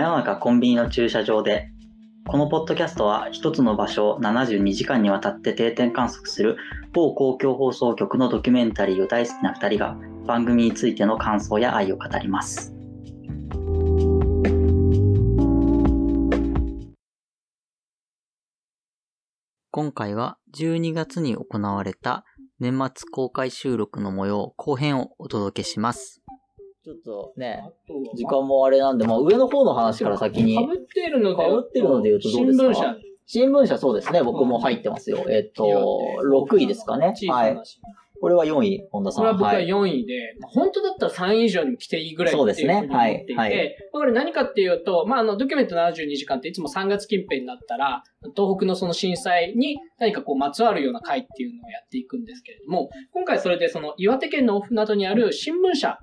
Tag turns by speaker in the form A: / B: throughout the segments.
A: 真夜中コンビニの駐車場でこのポッドキャストは一つの場所を72時間にわたって定点観測する某公共放送局のドキュメンタリーを大好きな2人が番組についての感想や愛を語ります。今回は12月に行われた年末公開収録の模様後編をお届けします。ちょっとね、時間もあれなんで、まあ上の方の話から先に。
B: かぶってるので、
A: 被ってるので言うとどうですか？
B: 新聞社。
A: 新聞社そうですね、僕も入ってますよ。えっと、6位ですかね。は。
B: ない
A: これは4位、本田さん。
B: これは僕は
A: はい。
B: 4位で、まあ本当だったら3位以上にも来ていいぐらい
A: そうですねはいはい
B: これ何かっていうと、まあ、あの、ドキュメント72時間っていつも3月近辺になったら、東北のその震災に何かこうまつわるような会っていうのをやっていくんですけれども、今回それでその岩手県の大船渡にある新聞社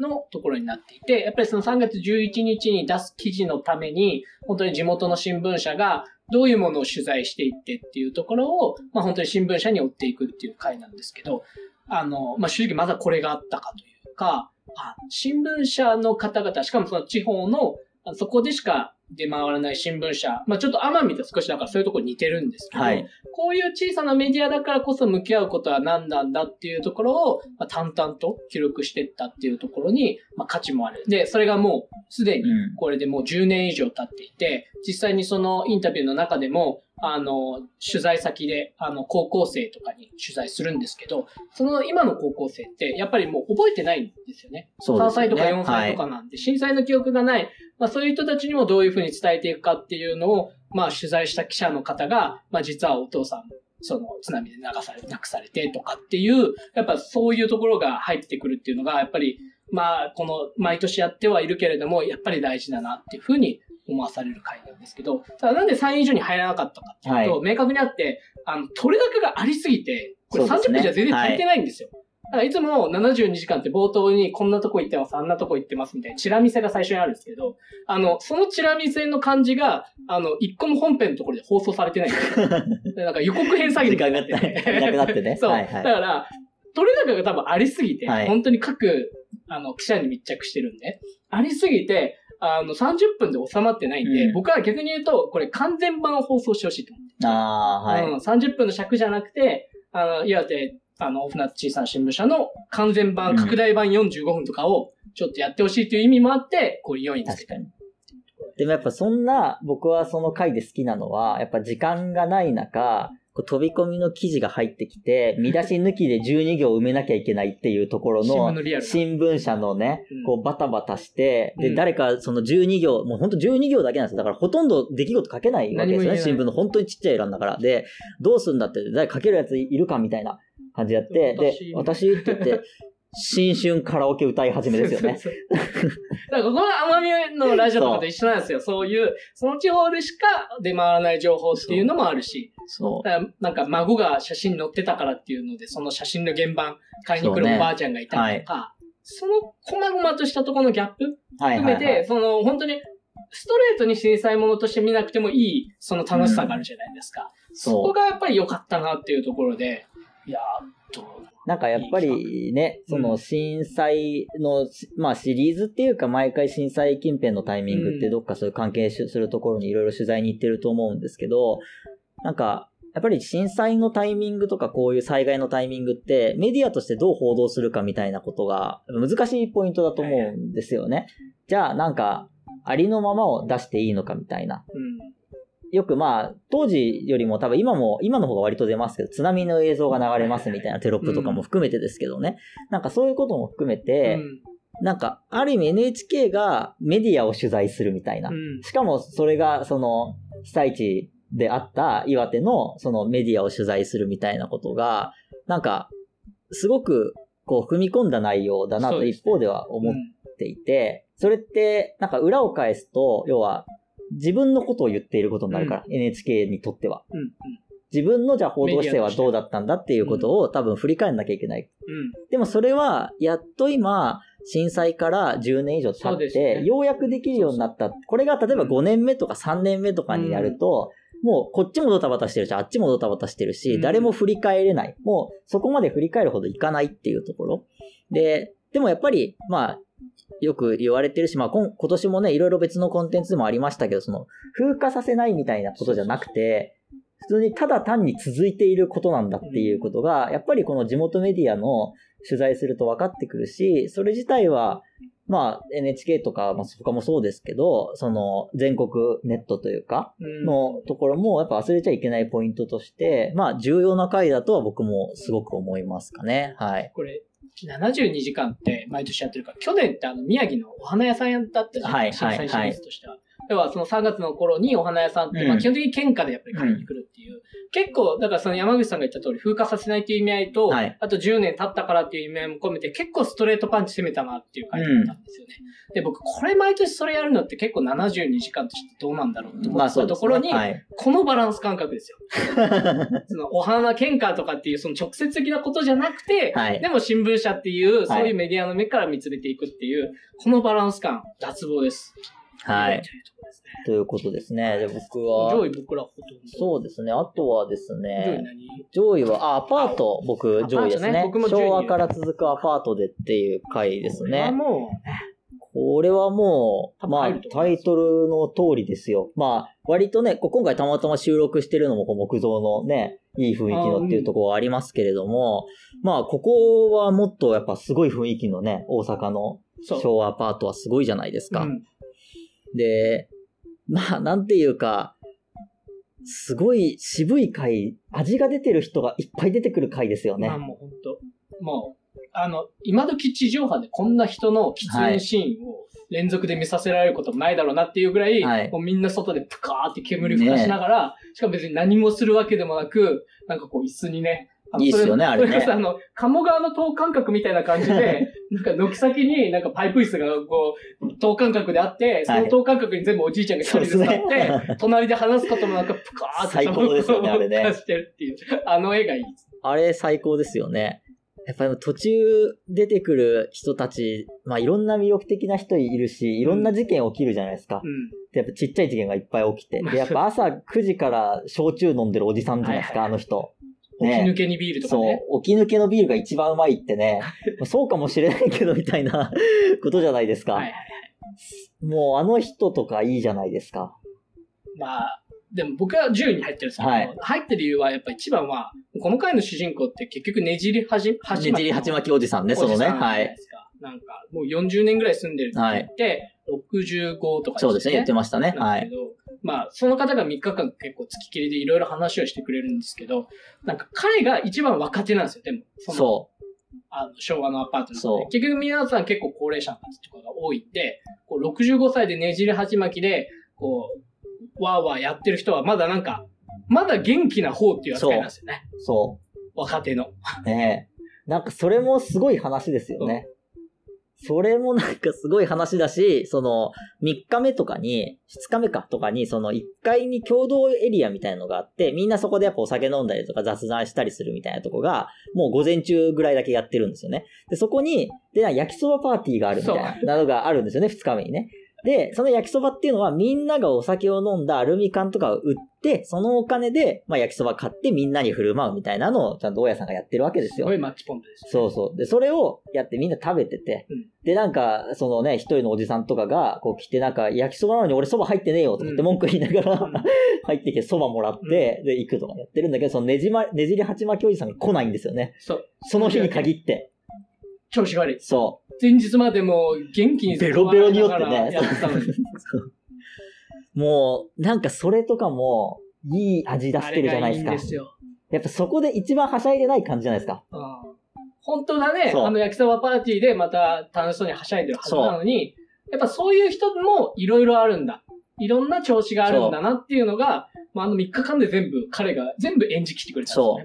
B: のところになっていて、やっぱりその3月11日に出す記事のために、本当に地元の新聞社がどういうものを取材していってっていうところを、まあ本当に新聞社に追っていくっていう回なんですけど、あの、まあ正直まだこれがあったかというか、あ新聞社の方々、しかもその地方の、そこでしか出回らない新聞社、まあちょっと奄美と少しだからそういうところ似てるんですけど、
A: はい。
B: こういう小さなメディアだからこそ向き合うことは何なんだっていうところを、まあ、淡々と記録していったっていうところに、まあ、価値もある。で、それがもうすでに
A: うん。
B: これでもう10年以上経っていて、実際にそのインタビューの中でも、あの、取材先で、あの、高校生とかに取材するんですけど、その今の高校生って、やっぱりもう覚えてないんですよね。3
A: そうですね。
B: 歳とか4歳とか
A: はい。
B: なんで、震災の記憶がない、まあそういう人たちにもどういうふうに伝えていくかっていうのを、まあ取材した記者の方が、まあ実はお父さん、その津波で流され、亡くされてとかっていう、やっぱそういうところが入ってくるっていうのが、やっぱり、まあこの毎年やってはいるけれども、やっぱり大事だなっていうふうに思わされる回なんですけど、ただなんで3位以上に入らなかったかっていうと、
A: は
B: 明確にあって、あの、取れ高がありすぎて、これ30
A: そうですね
B: 分じゃ全然足りてないんですよ。だからいつも72時間って冒頭にこんなとこ行ってます、あんなとこ行ってますみたいなチラ見せが最初にあるんですけど、あの、そのチラ見せの感じが、あの、一個も本編のところで放送されてないんですよ。で なんか予告編詐欺
A: 時
B: みたい
A: 間が
B: になってて。
A: なくなってね。
B: そう。
A: はいはい。
B: だから、取れ高が多分ありすぎて、
A: はい
B: 本当に各、あの、記者に密着してるんで、ありすぎて、あの、30分で収まってないんで、
A: うん
B: 僕は逆に言うと、これ完全版を放送してほしいと思って。
A: ああー、
B: うん、
A: はい。
B: 30分の尺じゃなくて、あの、岩手、あの、大船渡小さな新聞社の完全版、
A: うん
B: 拡大版45分とかをちょっとやってほしいという意味もあって、これ4位につけた。
A: 確かに。でもやっぱそんな、僕はその回で好きなのは、やっぱ時間がない中、こう飛び込みの記事が入ってきて、見出し抜きで12行埋めなきゃいけないっていうところの新聞社のね
B: うん、
A: こうバタバタして、で、
B: うん。
A: 誰かその12行、もうほんと12行だけなんですよ。だからほとんど出来事書けないわけですよね。新聞の本当にちっちゃい欄だから。で、どうすんだって、誰か書けるやついるかみたいな感じやって、で、私って言って、新春カラオケ歌い始めですよね。
B: そうそうそうだからここは奄美のラジオとかと一緒なんですよ。そういう、その地方でしか出回らない情報っていうのもあるし、
A: そ
B: だからなんか孫が写真載ってたからっていうので、その写真の原版買いに来
A: そうね
B: るおばあちゃんがいたりとか、その細々としたところのギャップ
A: う。はい
B: 含めて、
A: はいはい。
B: その本当にストレートに震災ものとして見なくてもいい、その楽しさがあるじゃないですか。そこ
A: そう。
B: がやっぱり良かったなっていうところで、いやーどう
A: なんかやっぱりね、その震災の、まあシリーズっていうか毎回震災近辺のタイミングってどっかそういう関係するところにいろいろ取材に行ってると思うんですけど、なんか、やっぱり震災のタイミングとかこういう災害のタイミングってメディアとしてどう報道するかみたいなことが難しいポイントだと思うんですよね。じゃあなんか、ありのままを出していいのかみたいな。
B: うん。
A: よくまあ、当時よりも多分今も、今の方が割と出ますけど、津波の映像が流れますみたいなテロップとかも含めてですけどね。なんかそういうことも含めて、
B: うん
A: なんか、ある意味 NHK がメディアを取材するみたいな。
B: うん
A: しかもそれが、その、被災地であった岩手の、そのメディアを取材するみたいなことが、なんか、すごく、こう、踏み込んだ内容だなと一方では思っていて、それって、なんか裏を返すと、要は、自分のことを言っていることになるから、NHK にとっては。
B: うん。うん。
A: 自分のじゃあ報道姿勢はどうだったんだっていうことを多分振り返んなきゃいけない。
B: うん。
A: でもそれは、やっと今、震災から10年以上経って、ようやくできるようになった。これが例えば5年目とか3年目とかになると、もうこっちもドタバタしてるし、あっちもドタバタしてるし、
B: うん
A: 誰も振り返れない。もうそこまで振り返るほどいかないっていうところ。で、でもやっぱり、まあ、よく言われてるし、まあ今今年もね、いろいろ別のコンテンツでもありましたけど、その、風化させないみたいなことじゃなくて、普通にただ単に続いていることなんだっていうことが、やっぱりこの地元メディアの取材すると分かってくるし、それ自体は、まあ NHK とか、まあ他もそうですけど、その全国ネットというか、のところもやっぱ忘れちゃいけないポイントとして、まあ重要な回だとは僕もすごく思いますかね。はい。
B: これ、72時間って毎年やってるから、去年ってあの宮城のお花屋さんやったって、
A: はい
B: 震災シ
A: はい
B: リーズとしては。要はその3月の頃にお花屋さんって、
A: うん
B: まあ基本的に県下でやっぱり買いに来るっていう。結構、だからその山口さんが言った通り、風化させないっていう意味合いと、
A: はい
B: あと10年経ったからっていう意味合いも込めて、結構ストレートパンチ攻めたなっていう感じだったんですよね。で、僕、これ毎年それやるのって結構72時間としてどうなんだろうって思っ。たところに、
A: はい。
B: このバランス感覚ですよ。そのお花喧嘩とかっていうその直接的なことじゃなくて、
A: はい
B: でも新聞社っていう、
A: はい
B: そういうメディアの目から見つめていくっていう、このバランス感、脱帽です。
A: はい
B: というところですね
A: ということですね。で、僕は、
B: 上位僕らほとんど。
A: そうですね。あとはです
B: 上位
A: ね、
B: 何？
A: 上位は、あ、アパート、僕、上位ですね
B: ね。
A: 昭和から続くアパートでっていう回です
B: これは
A: ね。
B: も
A: これはもう、まあタイトルの通りですよ。まあ、割とね、今回たまたま収録してるのもこう木造のね、いい雰囲気のっていうところはありますけれども、まあ、ここはもっとやっぱすごい雰囲気のね、大阪の。昭和アパートはすごいじゃないですか。
B: うん
A: で、まあ、なんていうか、すごい渋い回、味が出てる人がいっぱい出てくる回ですよね。
B: まあ。もう本当もう、あの、今時地上波でこんな人の喫煙シーンを連続で見させられることもないだろうなっていうぐらい、
A: はい。
B: もうみんな外でプカーって煙吹かしながら、しかも別に何もするわけでもなく、なんかこう椅子にね、
A: いいっすよね
B: そ
A: あれね
B: それこそあの、鴨川の等間隔みたいな感じで、なんか軒先になんかパイプ椅子がこう、等間隔であって、その等間隔に全部おじいちゃんが一人で座って、
A: そうですね
B: 隣で話すこともなくプカーって
A: 最高ですよねあれね
B: してるっていう。あの絵がいいです。
A: あれ最高ですよね。やっぱり途中出てくる人たち、まあいろんな魅力的な人いるし、いろんな事件起きるじゃないですか。
B: うん。
A: でやっぱちっちゃい事件がいっぱい起きて。で、やっぱ朝9時から焼酎飲んでるおじさんじゃないですか、
B: はい
A: あの人。
B: 起き抜けにビールとか
A: そう
B: ね。、
A: 起き抜けのビールが一番うまいってね、ま あそうかもしれないけどみたいな ことじゃないですか。
B: はいはい。
A: もうあの人とかいいじゃないですか。
B: まあ、でも僕は10位に入ってるんですけど、
A: はい
B: 入ってる理由はやっぱ一番は、この回の主人公って結局ねじりはじ、は
A: ねじり鉢巻きおじさんね、そのね。はい。
B: なんか、もう40年ぐらい住んでるって言って、65とか
A: そうですね、言ってましたね。はい。
B: まあ、その方が3日間結構付きっきりでいろいろ話をしてくれるんですけど、なんか彼が一番若手なんですよ、でも。その
A: そ
B: あの昭和のアパート
A: そう
B: なので。結局皆さん結構高齢者の方とかが多いんで、こう65歳でねじり鉢巻きで、こう、わーわーやってる人はまだなんか、まだ元気な方っていう扱いなんですよね。
A: う、そ
B: 若手の。
A: う。ねえ。なんかそれもすごい話ですよね。それもなんかすごい話だし、その、3日目とかに、2日目かとかに、その1階に共同エリアみたいなのがあって、みんなそこでやっぱお酒飲んだりとか雑談したりするみたいなとこが、もう午前中ぐらいだけやってるんですよね。で、そこに、で、焼きそばパーティーがあるみたいな、なのがあるんですよね、2日目にね。で、その焼きそばっていうのはみんながお酒を飲んだアルミ缶とかを売って、そのお金で、まあ焼きそば買ってみんなに振る舞うみたいなのをちゃんと大家さんがやってるわけですよ
B: すご。いマッチポンプですよ、
A: そうそう。で、それをやってみんな食べてて、
B: うん
A: で、なんか、そのね、一人のおじさんとかが、こう来て、なんか、焼きそばなのに俺そば入ってねえよとかって
B: うん
A: 文句言いながら、
B: うん
A: 入ってきてそばもらって、で、行くとかやってるんだけど、そのねじま、ねじり鉢巻きおじさんが来ないんですよね。
B: そう。
A: その日に限って。
B: 調子悪い。
A: そ
B: 前日までもう元気に
A: ベロベロに酔ってね
B: やってたのに。
A: う。もう、なんかそれとかも、いい味出してるじゃないですか。
B: いいすよ。
A: やっぱそこで一番はしゃいでない感じじゃないですか。
B: うん本当だね、
A: そう
B: あの焼きそばパーティーでまた楽しそうにはしゃいでるはずなのに、やっぱそういう人もいろいろあるんだ。いろんな調子があるんだなっていうのが、まあ、あの3日間で全部彼が全部演じきってくれたんですよね。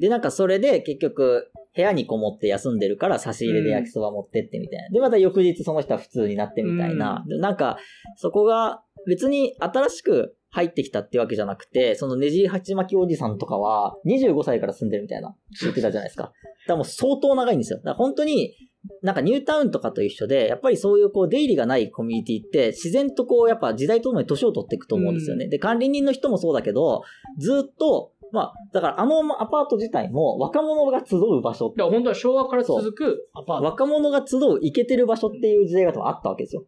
A: で、なんかそれで結局、部屋にこもって休んでるから差し入れで焼きそば持ってってみたいな。で、また翌日その人は普通になってみたいな。でなんか、そこが別に新しく入ってきたってわけじゃなくて、そのねじり鉢巻きおじさんとかは25歳から住んでるみたいな言ってたじゃないですか。だからもう相当長いんですよ。だから本当に、なんかニュータウンとかと一緒で、やっぱりそういうこう出入りがないコミュニティって自然とこうやっぱ時代とともに年を取っていくと思うんですよね。で、管理人の人もそうだけど、ずっとまあ、だからあのアパート自体も若者が集う場所。
B: いや、本当は昭和から続くアパート。
A: 若者が集うイケてる場所っていう時代が多分あったわけですよ。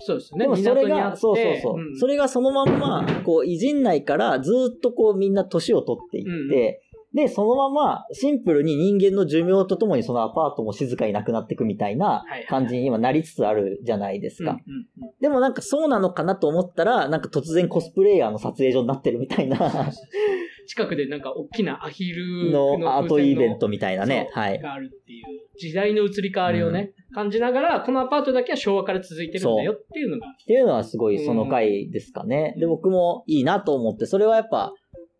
B: そうですよね。
A: でもそれが、そうそうそう、
B: ん。
A: それがそのまんま、こう、偉人内からずっとこうみんな年を取っていって、で、そのままシンプルに人間の寿命とともにそのアパートも静かになくなっていくみたいな感じに今なりつつあるじゃないですか。
B: うんうんうん。
A: でもなんかそうなのかなと思ったら、なんか突然コスプレイヤーの撮影所になってるみたいな
B: 近くでなんか大きなアヒル
A: のアートイベン
B: ト
A: トみたいなね。はい。
B: があるっていう時代の移り変わりをね、感じながら、このアパートだけは昭和から続いてるんだよっていうのが。
A: っていうのはすごいその回ですかね。で、僕もいいなと思って、それはやっぱ、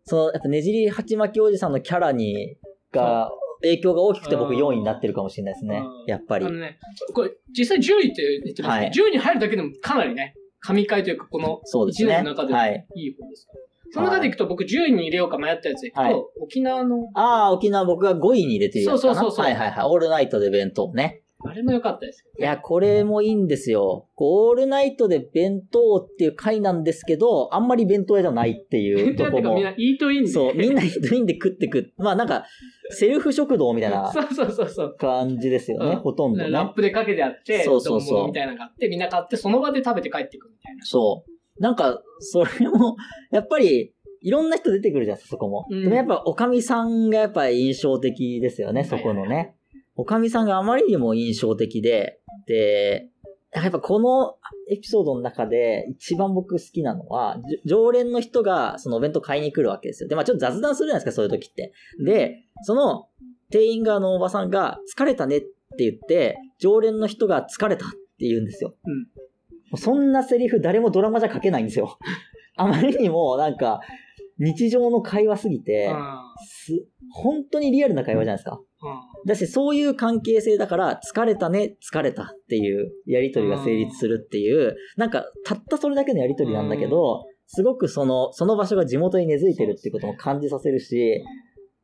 A: その、やっぱねじり鉢巻きおじさんのキャラに、が、影響が大きくて僕
B: うん
A: 4位になってるかもしれないですね
B: うん。
A: やっぱり
B: あ。のね、これ実際10位って言ってますけど、10位に入るだけでもかなりね、神回というか、この1
A: そうですね。
B: 年の中でも
A: はい。
B: いい方ですから。その中でいくと僕10位に入れようか迷ったやつでいくと、
A: はい
B: 沖縄の、
A: ああ、沖縄僕が5位に入れてるやつかな。
B: そうそうそうそう
A: はいはいはい。オールナイトで弁当ね。
B: あれも良かったです
A: いや、これもいいんですよ。こうオールナイトで弁当っていう回なんですけど、あんまり弁当屋じゃないっていう とこも
B: だってかみん。なイートインで。
A: そう、みんなイートインで食ってく。まあなんか、セルフ食堂みたいな
B: そうそうそうそう。
A: 感じですよね、
B: うん
A: ほとんどね。
B: ラップでかけてあって、
A: そうそうそう
B: 丼みたいなのがあって、みんな買って、その場で食べて帰ってくるみたいな。
A: そう。なんか、それも、やっぱり、いろんな人出てくるじゃないですか、そこも。
B: うん
A: でもやっぱ、おかみさんがやっぱり印象的ですよね、そこのね。おかみさんがあまりにも印象的で、で、やっぱこのエピソードの中で一番僕好きなのは、じ常連の人がそのお弁当買いに来るわけですよ。で、まあちょっと雑談するじゃないですか、そういう時って。で、その店員側のおばさんが疲れたねって言って、常連の人が疲れたって言うんですよ。
B: うん
A: そんなセリフ誰もドラマじゃ書けないんですよ。あまりにもなんか日常の会話すぎて、す本当にリアルな会話じゃないですか。だし、そういう関係性だから、疲れたね、疲れたっていうやりとりが成立するっていう、なんか、たったそれだけのやりとりなんだけど、すごくその、その場所が地元に根付いてるっていうことも感じさせるし、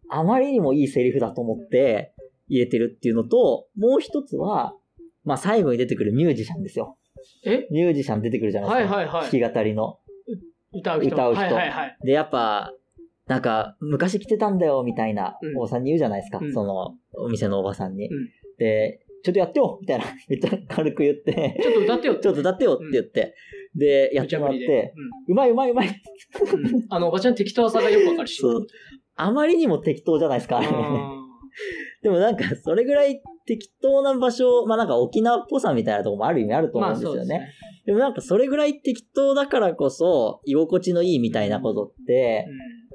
A: あまりにもいいセリフだと思って入れてるっていうのと、もう一つは、まあ最後に出てくるミュージシャンですよ。
B: え？
A: ミュージシャン出てくるじゃないですか。
B: はいはいはい
A: 弾き語りの。
B: 歌う人。
A: 歌う人
B: はいはいはい。
A: で、やっぱ、なんか、昔来てたんだよ、みたいな
B: うん、
A: おばさんに言うじゃないですか。
B: うん
A: その、お店のおばさんに。
B: うん
A: で、ちょっとやってよみたいな、めっちゃ軽く言って、
B: ちょっと歌ってよ
A: ちょっと歌ってよって言って、で、やってもらって、うまいうまいうまい。
B: うんうんあの、おばちゃん適当さがよくわかるし。
A: そう。あまりにも適当じゃないですか、あれ
B: あ
A: でもなんか、それぐらい適当な場所、まあなんか沖縄っぽさみたいなところもある意味あると思うんですよね。
B: あそうですね。
A: でもなんかそれぐらい適当だからこそ、居心地のいいみたいなことって、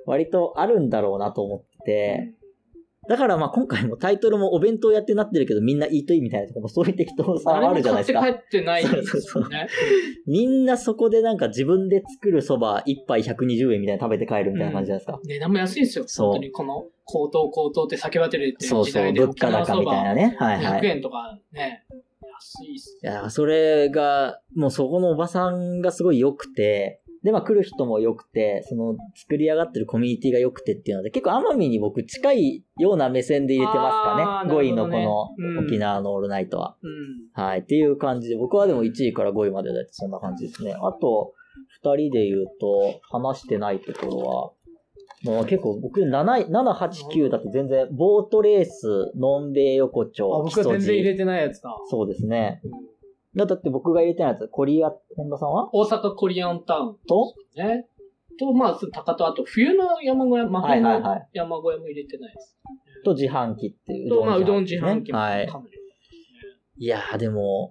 A: 割とあるんだろうなと思ってて、だからまあ今回もタイトルもお弁当やってなってるけどみんなイートインみたいなところもそういう適当さあるじゃないですか。
B: 帰ってないですよね。
A: みんなそこでなんか自分で作るそば1杯120円みたいな食べて帰るみたいな感じじゃないですか。
B: 値段も安いんですよ。
A: そう
B: 本当にこの高騰高騰って叫ばれてるってい
A: そううそう、物価高みたいなね。はいは
B: 100
A: い。
B: 円とかね、安いっす。
A: いや、それが、もうそこのおばさんがすごい良くて、で、まあ来る人も良くて、その作り上がってるコミュニティが良くてっていうので、結構奄美に僕近いような目線で入れてますかね。
B: あー
A: 5位のこの沖縄のオールナイトは。
B: うん。
A: はい。っていう感じで、僕はでも1位から5位までだってそんな感じですね。あと、2人で言うと、話してないところは、もう結構僕7位、7、8、9だと全然、ボートレース、のんべい横
B: あ、
A: 丁、
B: 僕は全然入れてないやつだ。
A: そうですね。だだって僕が入れてないやつ、コリア、本田さんは？
B: 大阪コリアンタウン
A: と？
B: ね。と、まあ、高と、あと、冬の山小屋、真冬の
A: はいはいはい。
B: 山小屋も入れてないです。
A: と自販機っていう。
B: と、まあ、うどん自販機も
A: はい。
B: かなり。
A: いやーでも、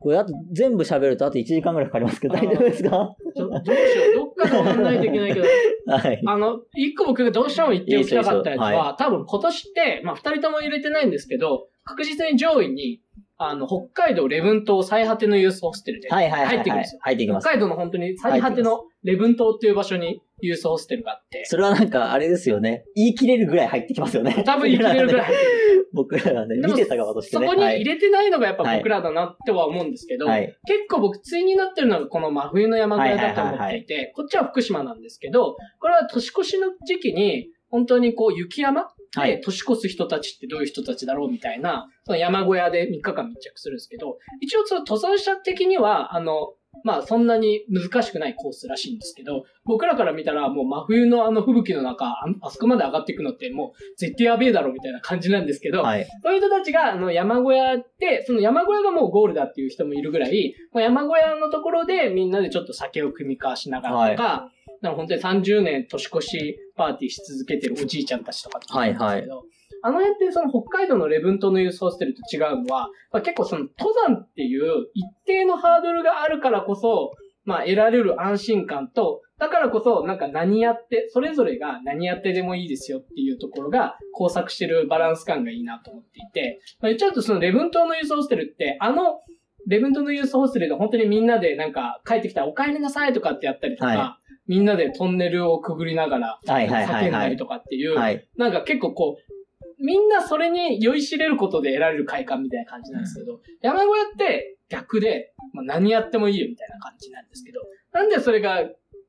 A: これあと全部喋るとあと1時間ぐらいかかりますけど大丈夫ですか？
B: どどうしよう、どっかで終わんないといけない？けど、
A: はい。
B: あの、一個僕がどうしても言っておきたかったやつ
A: いいですよ
B: は、多分今年って、まあ二人とも入れてないんですけど、確実に上位に、あの、北海道礼文島最果てのユースホステルで、
A: はいはいはいはい。
B: 入ってくるんですよ
A: 入ってきます。
B: 北海道の本当に最果ての礼文島っていう場所にユースホステルがあって、
A: それはなんかあれですよね。言い切れるぐらい入ってきますよね。
B: 多分言い切れるぐらい入ってく
A: 僕らはね、
B: でも
A: 見てた側としてね。
B: そこに
A: はい
B: 入れてないのがやっぱ僕らだなっては思うんですけど、
A: はい。
B: 結構僕、対になってるのがこの真冬の山小屋だと思っていて、こっちは福島なんですけど、これは年越しの時期に、本当にこう雪山
A: はい。
B: で年越す人たちってどういう人たちだろうみたいな、その山小屋で3日間密着するんですけど、一応その登山者的には、あの、まあそんなに難しくないコースらしいんですけど、僕らから見たらもう真冬のあの吹雪の中、ああそこまで上がっていくのってもう絶対やべえだろみたいな感じなんですけど、
A: はい。
B: そういう人たちがあの山小屋で、その山小屋がもうゴールだっていう人もいるぐらい、もう山小屋のところでみんなでちょっと酒を組み交わしながらとか、なんか本当に30年年越しパーティーし続けてるおじいちゃんたちとかって言うんですけど、あの辺ってその北海道の礼文島のユースホステルと違うのは、まあ、結構その登山っていう一定のハードルがあるからこそ、まあ得られる安心感と、だからこそなんか何やって、それぞれが何やってでもいいですよっていうところが交錯してるバランス感がいいなと思っていて、まあ、言っちゃうとその礼文島のユースホステルって、あの礼文島のユースホステルで本当にみんなでなんか帰ってきたらお帰りなさいとかってやったりとか、
A: は
B: みんなでトンネルをくぐりながら。叫んだりとかっていう、
A: はい。
B: なんか結構こう、みんなそれに酔いしれることで得られる快感みたいな感じなんですけど、山小屋って逆で、まあ、何やってもいいよみたいな感じなんですけど、なんでそれが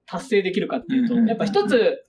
B: 達成できるかっていうと、
A: うんうん
B: やっぱ一つ、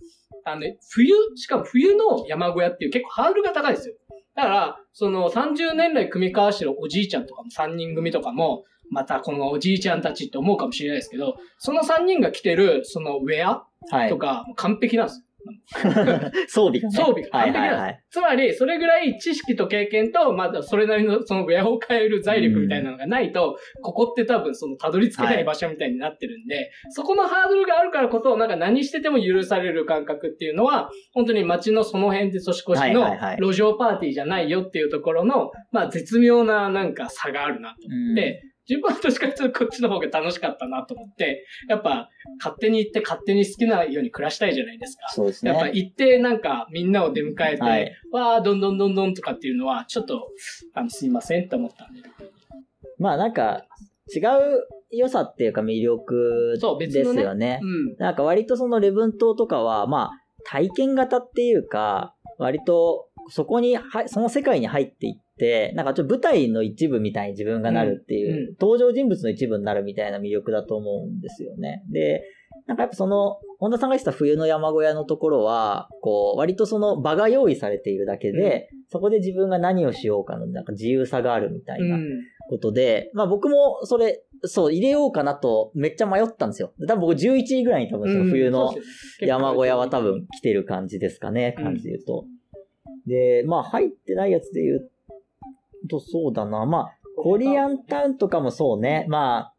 B: あの、冬、しかも冬の山小屋っていう結構ハードルが高いですよ。だから、その30年来組み交わしてるおじいちゃんとかも3人組とかも、またこのおじいちゃんたちって思うかもしれないですけど、その3人が着てるそのウェア
A: はい
B: と。か、完璧なんですよ。
A: 装備がね。
B: 装備が
A: はい
B: 完璧なんです。
A: はいはい。
B: つまり、それぐらい知識と経験と、まだそれなりのそのウェアを変える財力みたいなのがないと、ここって多分そのたどり着けな
A: はい
B: い場所みたいになってるんで、そこのハードルがあるからこそ、なんか何してても許される感覚っていうのは、本当に街のその辺で年越しの
A: はいはいはい
B: 路上パーティーじゃないよっていうところの、まあ絶妙ななんか差があるなと
A: うん
B: で、自分はどっちかというとこっちの方が楽しかったなと思って、やっぱ勝手に行って勝手に好きなように暮らしたいじゃないですか。
A: そうです
B: やっぱ
A: ね。
B: 行ってなんかみんなを出迎えて、
A: はい
B: わーどんどんどんどんとかっていうのはちょっとあのすいませんって思ったんで。
A: まあなんか、違う良さっていうか魅力です
B: のね
A: よね。
B: うん。
A: なんか割とその礼文島とかは、まあ、体験型っていうか、割とそこには、その世界に入っていって、なんかちょっと舞台の一部みたいに自分がなるっていう、
B: うんうん
A: 登場人物の一部になるみたいな魅力だと思うんですよね。で、なんかやっぱその、本田さんが言ってた冬の山小屋のところは、こう、割とその場が用意されているだけで、そこで自分が何をしようかのなんか自由さがあるみたいな
B: うん。
A: ことで、まあ僕もそれ、そう、入れようかなとめっちゃ迷ったんですよ。多分僕11位ぐらいに多分その冬の山小屋は多分来てる感じですかね、
B: うん
A: 感じで言うと。で、まあ入ってないやつで言うとそうだな、まあコリアンタウンとかもそうね、まあ、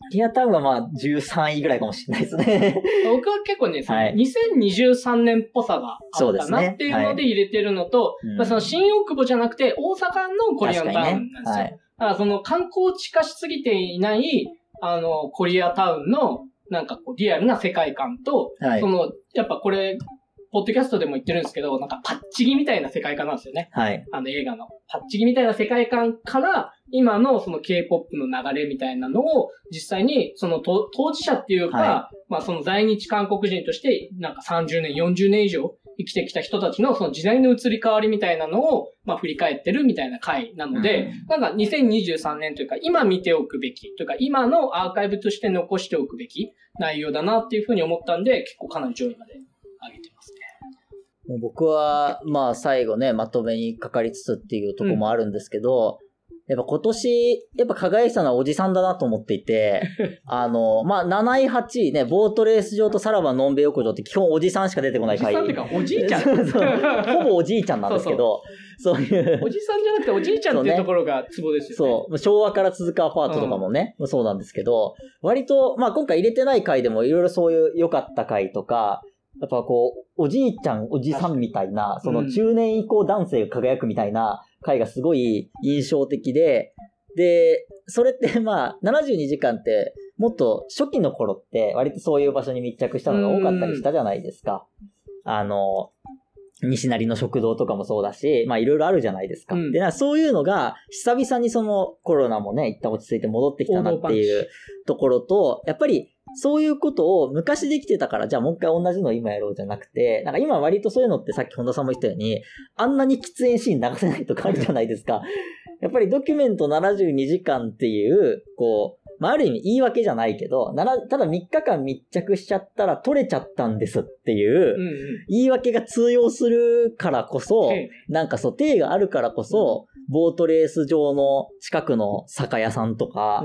A: コリアンタウンはまあ13位ぐらいかもしれないですね。
B: 僕は結構ね、
A: はい
B: 2023年っぽさがあったなっていうので入れてるのと、
A: うん
B: まあ、その新大久保じゃなくて大阪のコリアンタウンなんですよ。
A: はい。
B: だからその観光地化しすぎていない、あの、コリアタウンの、なんかこう、リアルな世界観と、
A: はい
B: そ。の、やっぱこれ、ポッドキャストでも言ってるんですけど、なんかパッチギみたいな世界観なんですよね。
A: はい。
B: あの映画の。パッチギみたいな世界観から、今のその K-POP の流れみたいなのを、実際にそのと当事者っていうか、
A: は
B: まあその在日韓国人として、なんか30年、40年以上生きてきた人たちのその時代の移り変わりみたいなのを、まあ振り返ってるみたいな回なので、なんか2023年というか、今見ておくべき、というか今のアーカイブとして残しておくべき内容だなっていうふうに思ったんで、結構かなり上位まで上げてますね。
A: もう僕は、まあ最後ね、まとめにかかりつつっていうところもあるんですけど、やっぱ今年、やっぱ輝いてたのはおじさんだなと思っていて、あの、まあ7位、8位ね、ボートレース場とさらばのんべ浴場って基本おじさんしか出てこない回。
B: おじさんっていうか、おじいちゃん。
A: そうそう ほぼおじいちゃんなんですけど、そういう。
B: おじさんじゃなくておじいちゃんっていうところがツボですよね。
A: そう、昭和から続くアパートとかもね、そうなんですけど、割と、まあ今回入れてない回でもいろいろそういう良かった回とか、やっぱこう、おじいちゃん、おじさんみたいな、その中年以降男性が輝くみたいな回がすごい印象的で、で、それって まあ、72時間って、もっと初期の頃って割とそういう場所に密着したのが多かったりしたじゃないですか。あの、西成の食堂とかもそうだし、まあいろいろあるじゃないですか。
B: うん
A: で、そういうのが、久々にそのコロナもね、一旦落ち着いて戻ってきたなっていうところと、やっぱりそういうことを昔できてたから、じゃあもう一回同じのを今やろうじゃなくて、なんか今割とそういうのってさっき本田さんも言ったように、あんなに喫煙シーン流せないとかあるじゃないですか。やっぱりドキュメント72時間っていう、こう、まあ、ある意味言い訳じゃないけど、ならただ3日間密着しちゃったら取れちゃったんですっていう。言い訳が通用するからこそ、
B: ええ
A: なんかそう、定があるからこそ、ボートレース場の近くの酒屋さんとか、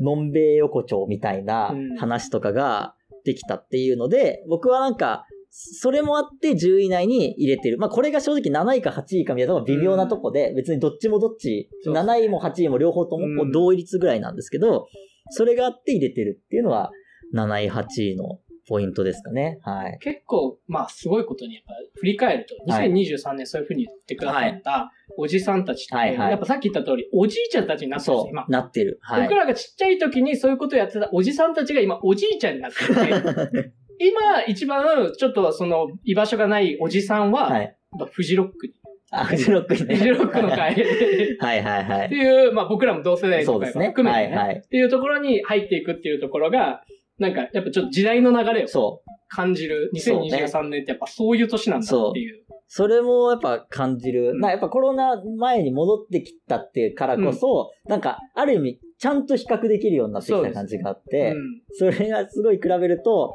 A: のんべい横丁みたいな話とかができたっていうので、僕はなんか、それもあって10位以内に入れてる。まあこれが正直7位か8位かみたいなのが微妙なとこで、別にどっちもどっち、7位も8位も両方とも同率ぐらいなんですけど、それがあって入れてるっていうのは7位、8位のポイントですかね。はい。
B: 結構、まあ、すごいことに、やっぱ、振り返ると、2023年そういうふうに言ってくださったおじさんたちって、はい、やっぱさっき言った通り、おじいちゃんたちになってる
A: 今。なってる。
B: はい。僕らがちっちゃい時にそういうことをやってたおじさんたちが今、おじいちゃんになってて、今、一番、ちょっとその、居場所がないおじさんは、はい、フジロックに。
A: あ、フジロックに
B: ね。フジロックの会。
A: はいはいはい。
B: っていう、まあ僕らも同世代
A: とか含めて、ね、はいはい。
B: っていうところに入っていくっていうところが、なんか、やっぱちょっと時代の流れを感じる。2023年ってやっぱそういう年なんだっていう。
A: それもやっぱ感じる。な、やっぱコロナ前に戻ってきたっていうからこそ、うん、なんか、ある意味、ちゃんと比較できるようになってきた感じがあって、そ,、うん、それがすごい比べると、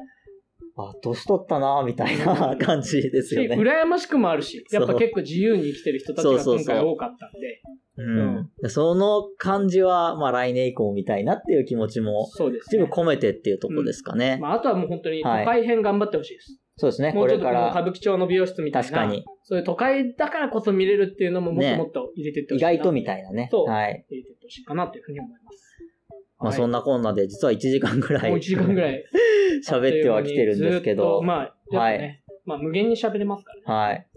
A: あ、年取ったなみたいな感じですよね。
B: 羨ましくもあるし、やっぱ結構自由に生きてる人たちが今回多かったんで。
A: うん。その感じは、まあ来年以降見たいなっていう気持ちも、
B: そうです、
A: ね。込めてっていうとこですかね。
B: うん、まああとはもう本当に都会編頑張ってほしいです。はい、
A: そうですね。
B: もうちょっと歌舞伎町の美容室みたいな。
A: 確かに。
B: そういう都会だからこそ見れるっていうのももっともっと入れてってほしい、ね、
A: 意外とみたいなね。
B: そう。はい。入れてってほしいかなというふうに思います。
A: まあそんなこんなで、実は1時間ぐらい。
B: もう1時間ぐらい。
A: 喋ってはきてるんですけど。
B: まあ、はい。まあ無限に喋れますから
A: ね。はい。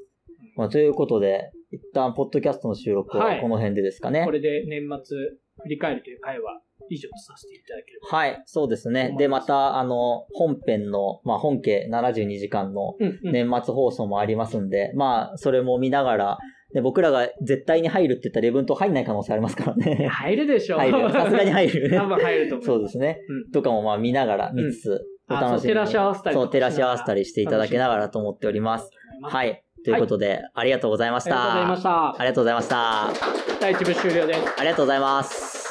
A: まあということで、一旦、ポッドキャストの収録はこの辺でですかね。
B: はい、これで年末振り返るという会は以上とさせていただければ。
A: はい、そうですね。で、また、あの、本編の、まあ、本家72時間の年末放送もありますんで、うんうん、まあ、それも見ながら、で、僕らが絶対に入るって言ったら、レブント入んない可能性ありますからね。
B: 入るでしょう。
A: 入る。さすがに入る。
B: 多分入ると思う。
A: そうですね。うん、とかもまあ見ながら、見つつ、
B: お楽しみに。照らし合わせたり。
A: そう、照らし合わせたりしていただけながらと思っております。はい。ということで、はい、ありがとうございました。
B: ありがとうございました。
A: ありがとうございました。
B: 第一部終了です。
A: ありがとうございます。